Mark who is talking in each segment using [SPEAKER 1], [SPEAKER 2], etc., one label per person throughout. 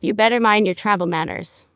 [SPEAKER 1] You better mind your travel manners.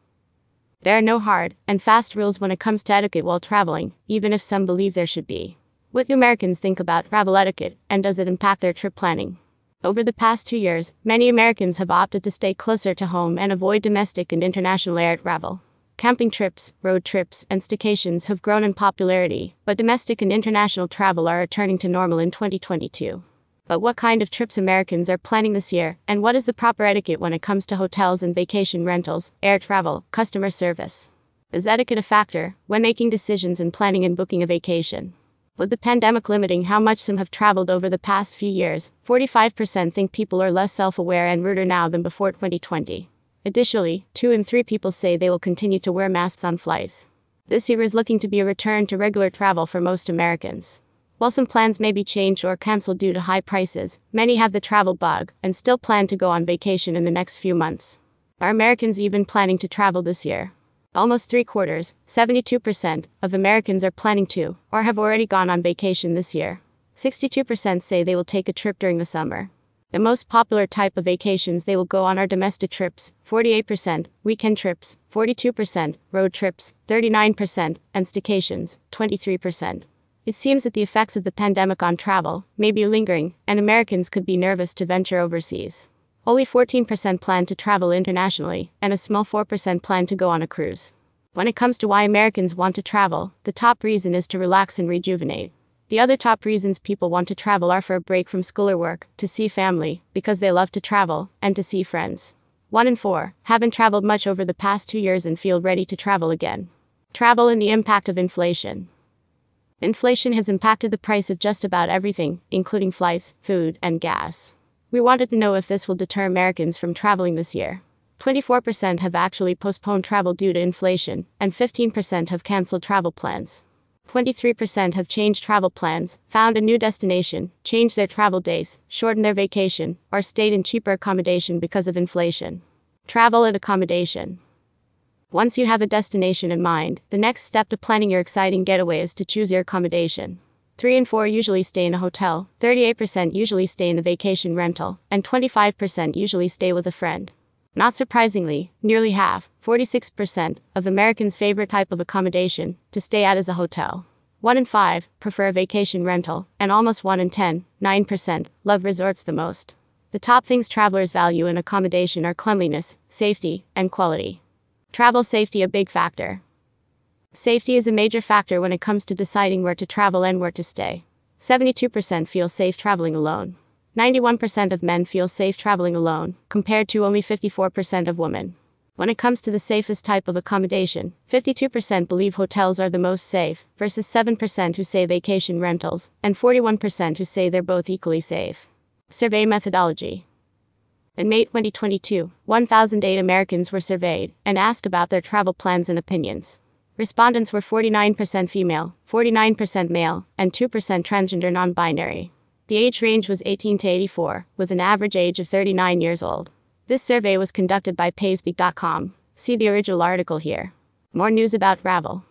[SPEAKER 1] There are no hard and fast rules when it comes to etiquette while traveling, even if some believe there should be. What do Americans think about travel etiquette, and does it impact their trip planning? Over the past two years, many Americans have opted to stay closer to home and avoid domestic and international air travel. Camping trips, road trips, and staycations have grown in popularity, but domestic and international travel are returning to normal in 2022. But what kind of trips Americans are planning this year, and what is the proper etiquette when it comes to hotels and vacation rentals, air travel, customer service? Is etiquette a factor when making decisions and planning and booking a vacation? With the pandemic limiting how much some have traveled over the past few years, 45% think people are less self aware and ruder now than before 2020. Additionally, 2 in 3 people say they will continue to wear masks on flights. This year is looking to be a return to regular travel for most Americans. While some plans may be changed or canceled due to high prices, many have the travel bug and still plan to go on vacation in the next few months. Are Americans even planning to travel this year? Almost three quarters, 72%, of Americans are planning to, or have already gone on vacation this year. 62% say they will take a trip during the summer. The most popular type of vacations they will go on are domestic trips, 48%, weekend trips, 42%, road trips, 39%, and staycations, 23%. It seems that the effects of the pandemic on travel may be lingering, and Americans could be nervous to venture overseas. Only 14% plan to travel internationally, and a small 4% plan to go on a cruise. When it comes to why Americans want to travel, the top reason is to relax and rejuvenate. The other top reasons people want to travel are for a break from school or work, to see family, because they love to travel, and to see friends. 1 in 4 haven't traveled much over the past two years and feel ready to travel again. Travel and the impact of inflation. Inflation has impacted the price of just about everything, including flights, food, and gas. We wanted to know if this will deter Americans from traveling this year. 24% have actually postponed travel due to inflation, and 15% have canceled travel plans. 23% have changed travel plans, found a new destination, changed their travel days, shortened their vacation, or stayed in cheaper accommodation because of inflation. Travel and accommodation. Once you have a destination in mind, the next step to planning your exciting getaway is to choose your accommodation. 3 and 4 usually stay in a hotel, 38% usually stay in a vacation rental, and 25% usually stay with a friend. Not surprisingly, nearly half, 46%, of Americans' favorite type of accommodation to stay at is a hotel. 1 in 5 prefer a vacation rental, and almost 1 in 10, 9%, love resorts the most. The top things travelers value in accommodation are cleanliness, safety, and quality. Travel safety a big factor. Safety is a major factor when it comes to deciding where to travel and where to stay. 72% feel safe traveling alone. 91% of men feel safe traveling alone, compared to only 54% of women. When it comes to the safest type of accommodation, 52% believe hotels are the most safe, versus 7% who say vacation rentals, and 41% who say they're both equally safe. Survey methodology. In May 2022, 1,008 Americans were surveyed and asked about their travel plans and opinions. Respondents were 49% female, 49% male, and 2% transgender non binary. The age range was 18 to 84, with an average age of 39 years old. This survey was conducted by Payspeak.com. See the original article here. More news about travel.